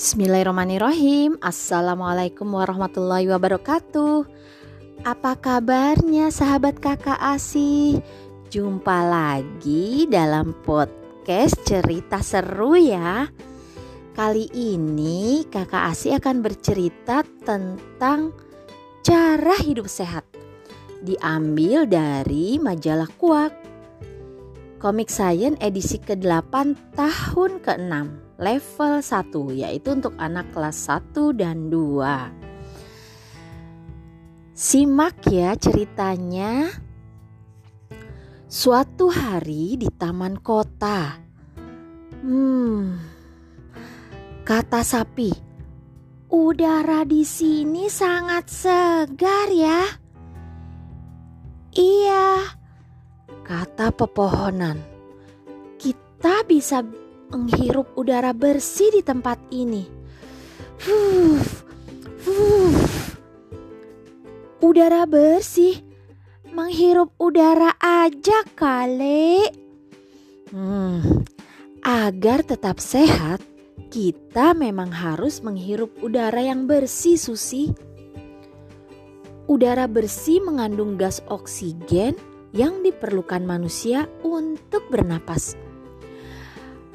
Bismillahirrahmanirrahim. Assalamualaikum warahmatullahi wabarakatuh. Apa kabarnya sahabat kakak asih? Jumpa lagi dalam podcast cerita seru ya. Kali ini kakak asih akan bercerita tentang cara hidup sehat. Diambil dari majalah Kuak Komik Science edisi ke-8 tahun ke-6 level 1 yaitu untuk anak kelas 1 dan 2. Simak ya ceritanya. Suatu hari di taman kota. Hmm. Kata sapi, "Udara di sini sangat segar ya." Iya, kata pepohonan. Kita bisa menghirup udara bersih di tempat ini. Fuh, fuh. Udara bersih, menghirup udara aja kali. Hmm, agar tetap sehat, kita memang harus menghirup udara yang bersih, Susi. Udara bersih mengandung gas oksigen yang diperlukan manusia untuk bernapas.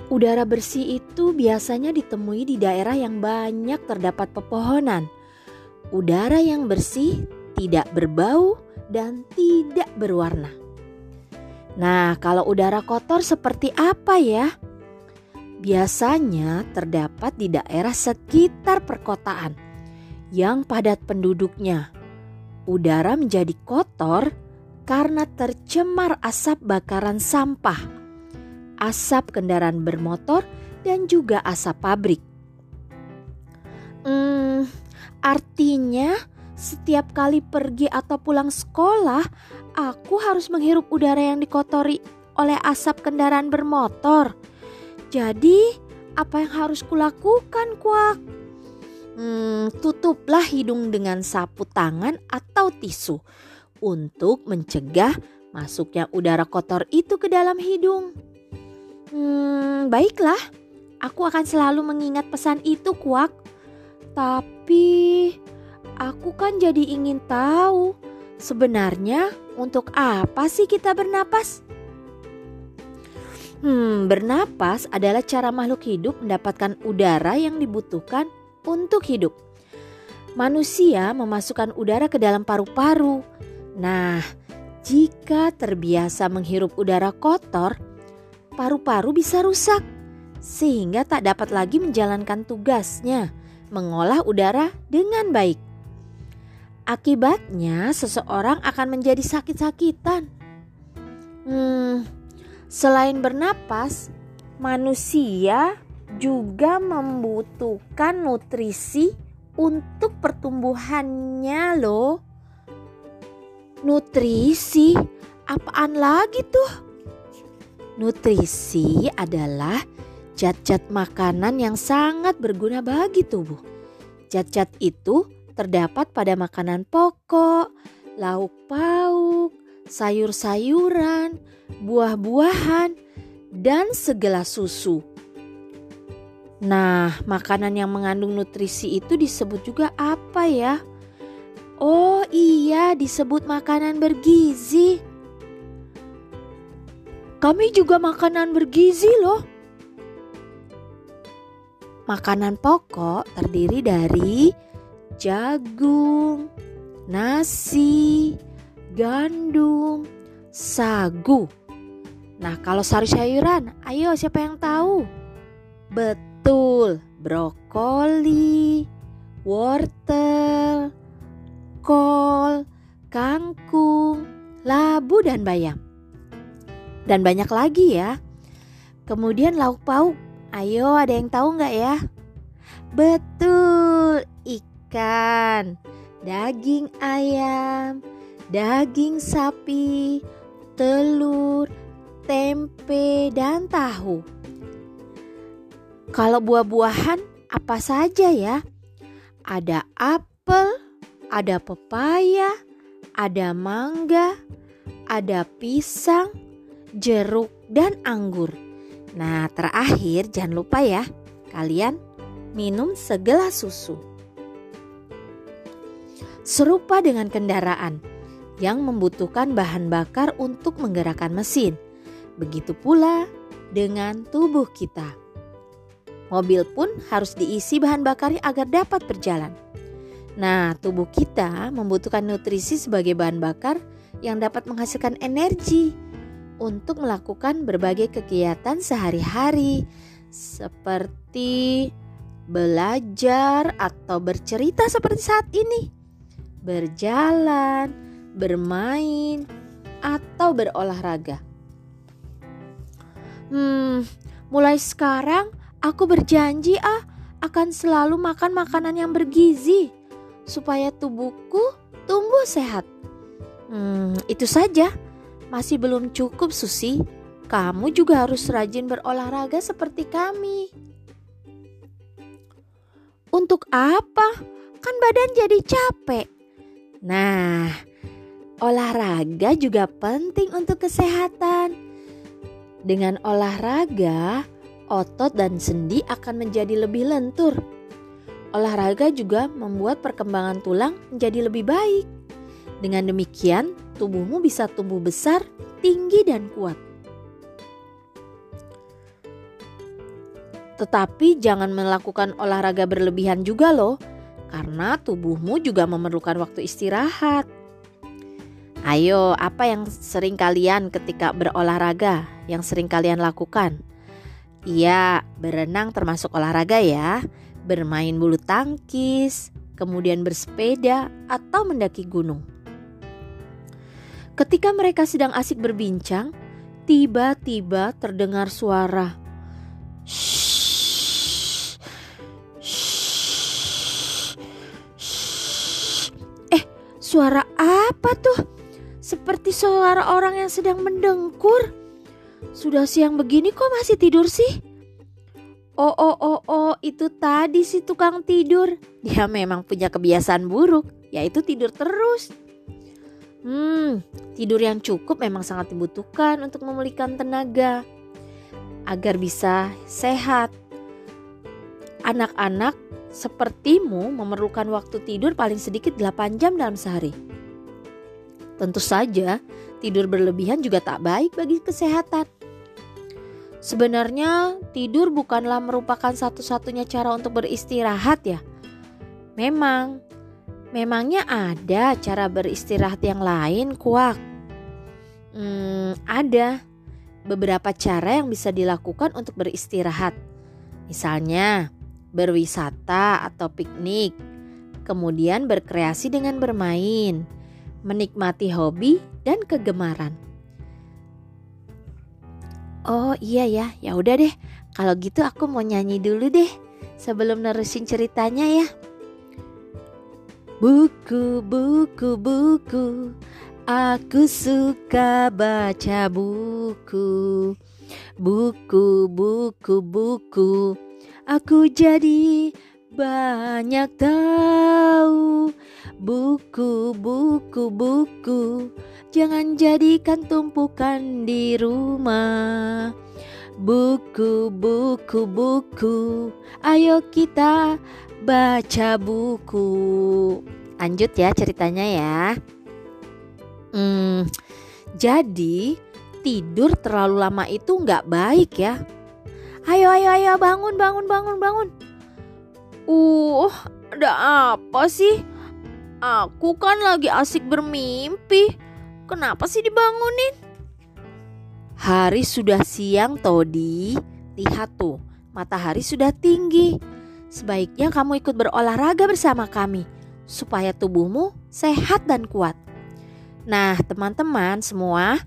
Udara bersih itu biasanya ditemui di daerah yang banyak terdapat pepohonan. Udara yang bersih tidak berbau dan tidak berwarna. Nah, kalau udara kotor seperti apa ya? Biasanya terdapat di daerah sekitar perkotaan yang padat penduduknya. Udara menjadi kotor karena tercemar asap bakaran sampah asap kendaraan bermotor, dan juga asap pabrik. Hmm, artinya setiap kali pergi atau pulang sekolah, aku harus menghirup udara yang dikotori oleh asap kendaraan bermotor. Jadi, apa yang harus kulakukan, Kuak? Hmm, tutuplah hidung dengan sapu tangan atau tisu untuk mencegah masuknya udara kotor itu ke dalam hidung. Hmm, baiklah. Aku akan selalu mengingat pesan itu, Kuak. Tapi aku kan jadi ingin tahu sebenarnya untuk apa sih kita bernapas? Hmm, bernapas adalah cara makhluk hidup mendapatkan udara yang dibutuhkan untuk hidup. Manusia memasukkan udara ke dalam paru-paru. Nah, jika terbiasa menghirup udara kotor, paru-paru bisa rusak sehingga tak dapat lagi menjalankan tugasnya mengolah udara dengan baik. Akibatnya seseorang akan menjadi sakit-sakitan. Hmm, selain bernapas, manusia juga membutuhkan nutrisi untuk pertumbuhannya loh. Nutrisi? Apaan lagi tuh? Nutrisi adalah zat-zat makanan yang sangat berguna bagi tubuh. Zat-zat itu terdapat pada makanan pokok, lauk pauk, sayur-sayuran, buah-buahan, dan segelas susu. Nah, makanan yang mengandung nutrisi itu disebut juga apa ya? Oh iya, disebut makanan bergizi. Kami juga makanan bergizi loh. Makanan pokok terdiri dari jagung, nasi, gandum, sagu. Nah, kalau sayur-sayuran, ayo siapa yang tahu? Betul, brokoli, wortel, kol, kangkung, labu dan bayam dan banyak lagi ya. Kemudian lauk pauk, ayo ada yang tahu nggak ya? Betul, ikan, daging ayam, daging sapi, telur, tempe, dan tahu. Kalau buah-buahan apa saja ya? Ada apel, ada pepaya, ada mangga, ada pisang, jeruk, dan anggur. Nah, terakhir jangan lupa ya, kalian minum segelas susu. Serupa dengan kendaraan yang membutuhkan bahan bakar untuk menggerakkan mesin, begitu pula dengan tubuh kita. Mobil pun harus diisi bahan bakarnya agar dapat berjalan. Nah, tubuh kita membutuhkan nutrisi sebagai bahan bakar yang dapat menghasilkan energi untuk melakukan berbagai kegiatan sehari-hari, seperti belajar atau bercerita seperti saat ini, berjalan, bermain, atau berolahraga. Hmm, mulai sekarang aku berjanji ah akan selalu makan makanan yang bergizi supaya tubuhku tumbuh sehat. Hmm, itu saja. Masih belum cukup, Susi. Kamu juga harus rajin berolahraga seperti kami. Untuk apa? Kan badan jadi capek. Nah, olahraga juga penting untuk kesehatan. Dengan olahraga, otot dan sendi akan menjadi lebih lentur Olahraga juga membuat perkembangan tulang menjadi lebih baik. Dengan demikian, tubuhmu bisa tumbuh besar, tinggi, dan kuat. Tetapi jangan melakukan olahraga berlebihan juga loh, karena tubuhmu juga memerlukan waktu istirahat. Ayo, apa yang sering kalian ketika berolahraga yang sering kalian lakukan? Iya, berenang termasuk olahraga ya bermain bulu tangkis, kemudian bersepeda, atau mendaki gunung. Ketika mereka sedang asik berbincang, tiba-tiba terdengar suara. Eh, suara apa tuh? Seperti suara orang yang sedang mendengkur. Sudah siang begini kok masih tidur sih? Oh, oh, oh, oh, itu tadi si tukang tidur. Dia memang punya kebiasaan buruk, yaitu tidur terus. Hmm, tidur yang cukup memang sangat dibutuhkan untuk memulihkan tenaga agar bisa sehat. Anak-anak sepertimu memerlukan waktu tidur paling sedikit 8 jam dalam sehari. Tentu saja, tidur berlebihan juga tak baik bagi kesehatan. Sebenarnya tidur bukanlah merupakan satu-satunya cara untuk beristirahat ya. Memang, memangnya ada cara beristirahat yang lain kuak. Hmm, ada beberapa cara yang bisa dilakukan untuk beristirahat. Misalnya, berwisata atau piknik, kemudian berkreasi dengan bermain, menikmati hobi dan kegemaran. Oh iya ya, ya udah deh. Kalau gitu aku mau nyanyi dulu deh sebelum nerusin ceritanya ya. Buku, buku, buku. Aku suka baca buku. Buku, buku, buku. Aku jadi banyak tahu. Buku, buku, buku. Jangan jadikan tumpukan di rumah. Buku, buku, buku. Ayo kita baca buku. Lanjut ya ceritanya ya. Hmm, jadi tidur terlalu lama itu nggak baik ya. Ayo, ayo, ayo bangun, bangun, bangun, bangun. Uh, ada apa sih? Aku kan lagi asik bermimpi. Kenapa sih dibangunin? Hari sudah siang, Todi. Lihat tuh, matahari sudah tinggi. Sebaiknya kamu ikut berolahraga bersama kami supaya tubuhmu sehat dan kuat. Nah, teman-teman semua,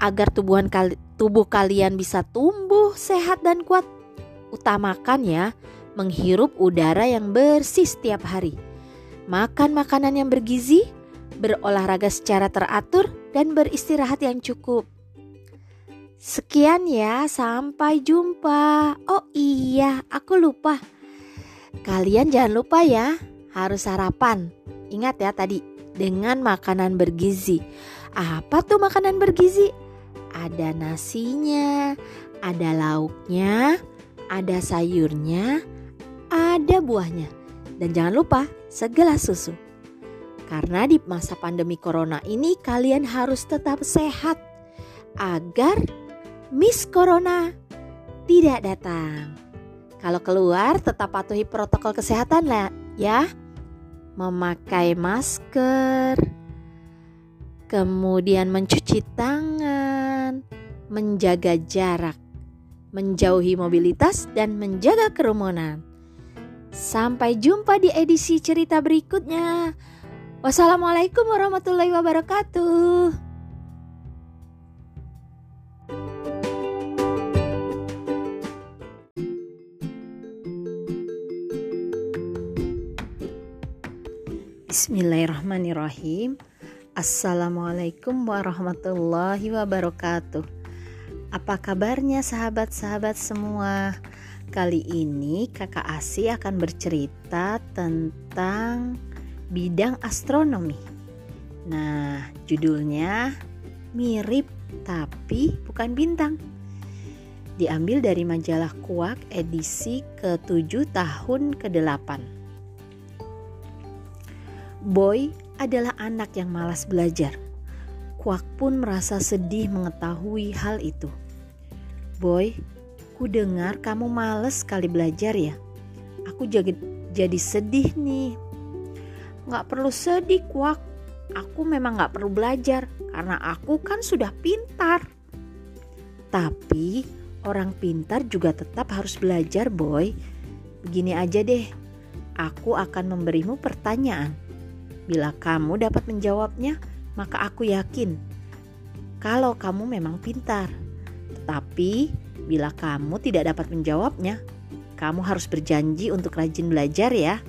agar tubuhan kali, tubuh kalian bisa tumbuh sehat dan kuat, utamakan ya menghirup udara yang bersih setiap hari. Makan makanan yang bergizi, berolahraga secara teratur, dan beristirahat yang cukup. Sekian ya, sampai jumpa. Oh iya, aku lupa. Kalian jangan lupa ya, harus sarapan. Ingat ya tadi, dengan makanan bergizi. Apa tuh makanan bergizi? Ada nasinya, ada lauknya, ada sayurnya, ada buahnya. Dan jangan lupa segelas susu. Karena di masa pandemi corona ini kalian harus tetap sehat agar Miss Corona tidak datang. Kalau keluar tetap patuhi protokol kesehatan lah ya. Memakai masker, kemudian mencuci tangan, menjaga jarak, menjauhi mobilitas dan menjaga kerumunan. Sampai jumpa di edisi cerita berikutnya. Wassalamualaikum warahmatullahi wabarakatuh. Bismillahirrahmanirrahim. Assalamualaikum warahmatullahi wabarakatuh. Apa kabarnya sahabat-sahabat semua? Kali ini Kakak Asi akan bercerita tentang bidang astronomi. Nah, judulnya mirip tapi bukan bintang. Diambil dari majalah Kuak edisi ke-7 tahun ke-8. Boy adalah anak yang malas belajar. Kuak pun merasa sedih mengetahui hal itu. Boy, ku dengar kamu males sekali belajar ya. Aku jadi, jadi sedih nih Gak perlu sedih kuak. Aku memang gak perlu belajar karena aku kan sudah pintar. Tapi orang pintar juga tetap harus belajar boy. Begini aja deh, aku akan memberimu pertanyaan. Bila kamu dapat menjawabnya, maka aku yakin kalau kamu memang pintar. Tetapi bila kamu tidak dapat menjawabnya, kamu harus berjanji untuk rajin belajar ya.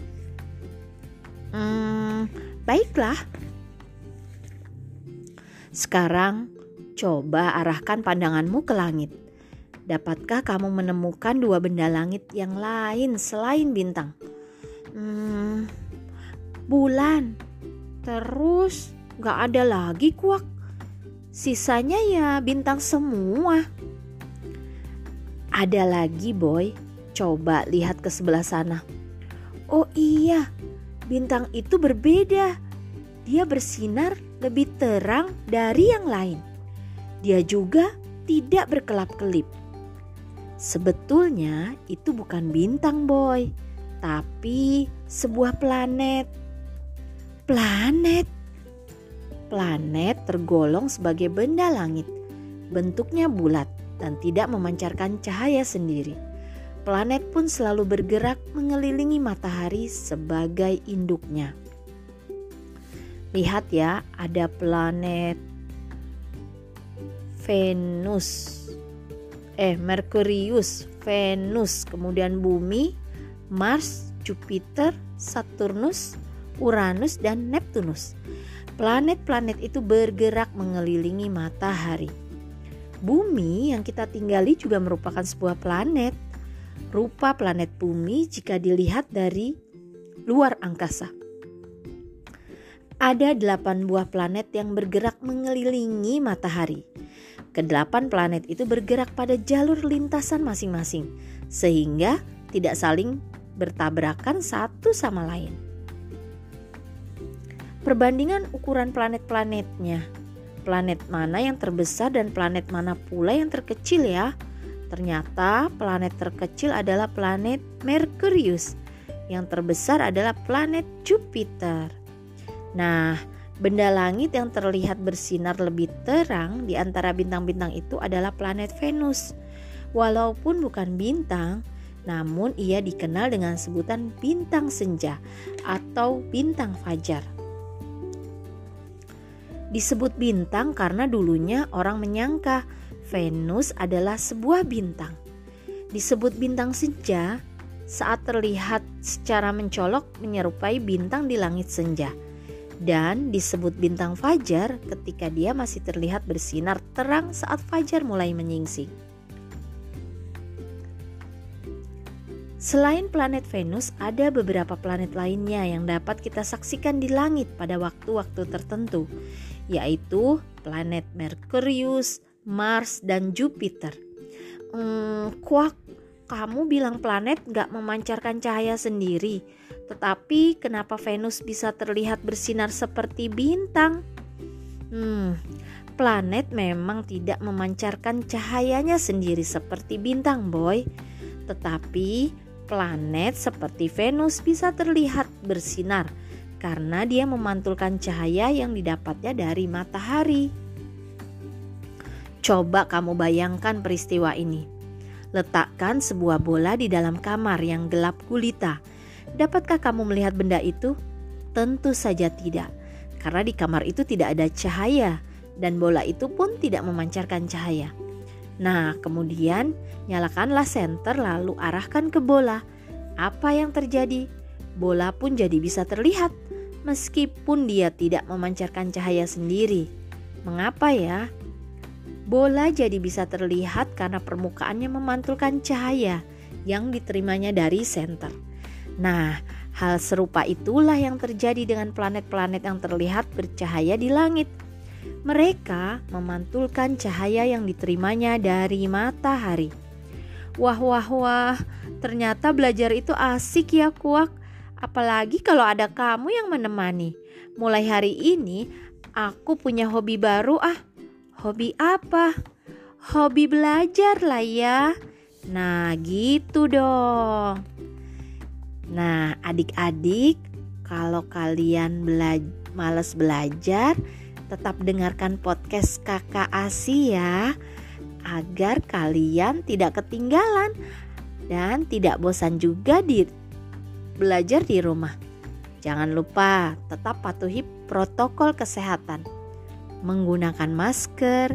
Hmm, baiklah. Sekarang coba arahkan pandanganmu ke langit. Dapatkah kamu menemukan dua benda langit yang lain selain bintang? Hmm, bulan. Terus gak ada lagi kuak. Sisanya ya bintang semua. Ada lagi boy. Coba lihat ke sebelah sana. Oh iya, bintang itu berbeda. Dia bersinar lebih terang dari yang lain. Dia juga tidak berkelap-kelip. Sebetulnya itu bukan bintang, boy, tapi sebuah planet. Planet. Planet tergolong sebagai benda langit. Bentuknya bulat dan tidak memancarkan cahaya sendiri planet pun selalu bergerak mengelilingi matahari sebagai induknya. Lihat ya, ada planet Venus, eh Merkurius, Venus, kemudian Bumi, Mars, Jupiter, Saturnus, Uranus, dan Neptunus. Planet-planet itu bergerak mengelilingi matahari. Bumi yang kita tinggali juga merupakan sebuah planet rupa planet bumi jika dilihat dari luar angkasa. Ada delapan buah planet yang bergerak mengelilingi matahari. Kedelapan planet itu bergerak pada jalur lintasan masing-masing, sehingga tidak saling bertabrakan satu sama lain. Perbandingan ukuran planet-planetnya, planet mana yang terbesar dan planet mana pula yang terkecil ya Ternyata planet terkecil adalah planet Merkurius. Yang terbesar adalah planet Jupiter. Nah, benda langit yang terlihat bersinar lebih terang di antara bintang-bintang itu adalah planet Venus. Walaupun bukan bintang, namun ia dikenal dengan sebutan bintang senja atau bintang fajar. Disebut bintang karena dulunya orang menyangka Venus adalah sebuah bintang. Disebut bintang senja saat terlihat secara mencolok menyerupai bintang di langit senja. Dan disebut bintang fajar ketika dia masih terlihat bersinar terang saat fajar mulai menyingsing. Selain planet Venus, ada beberapa planet lainnya yang dapat kita saksikan di langit pada waktu-waktu tertentu, yaitu planet Merkurius, Mars, dan Jupiter. Hmm, kuak, kamu bilang planet gak memancarkan cahaya sendiri. Tetapi kenapa Venus bisa terlihat bersinar seperti bintang? Hmm, planet memang tidak memancarkan cahayanya sendiri seperti bintang, boy. Tetapi planet seperti Venus bisa terlihat bersinar karena dia memantulkan cahaya yang didapatnya dari matahari. Coba kamu bayangkan peristiwa ini. Letakkan sebuah bola di dalam kamar yang gelap gulita. Dapatkah kamu melihat benda itu? Tentu saja tidak, karena di kamar itu tidak ada cahaya dan bola itu pun tidak memancarkan cahaya. Nah, kemudian nyalakanlah senter lalu arahkan ke bola. Apa yang terjadi? Bola pun jadi bisa terlihat meskipun dia tidak memancarkan cahaya sendiri. Mengapa ya? Bola jadi bisa terlihat karena permukaannya memantulkan cahaya yang diterimanya dari senter. Nah, hal serupa itulah yang terjadi dengan planet-planet yang terlihat bercahaya di langit. Mereka memantulkan cahaya yang diterimanya dari matahari. Wah, wah, wah, ternyata belajar itu asik ya, kuak Apalagi kalau ada kamu yang menemani. Mulai hari ini aku punya hobi baru ah. Hobi apa? Hobi belajar lah ya. Nah, gitu dong. Nah, adik-adik, kalau kalian bela males belajar, tetap dengarkan podcast Kakak Asi ya, agar kalian tidak ketinggalan dan tidak bosan juga di belajar di rumah. Jangan lupa tetap patuhi protokol kesehatan. Menggunakan masker,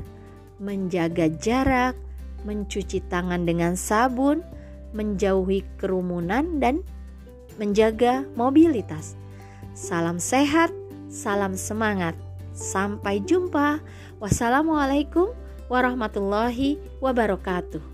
menjaga jarak, mencuci tangan dengan sabun, menjauhi kerumunan dan menjaga mobilitas. Salam sehat, salam semangat. Sampai jumpa. Wassalamualaikum warahmatullahi wabarakatuh.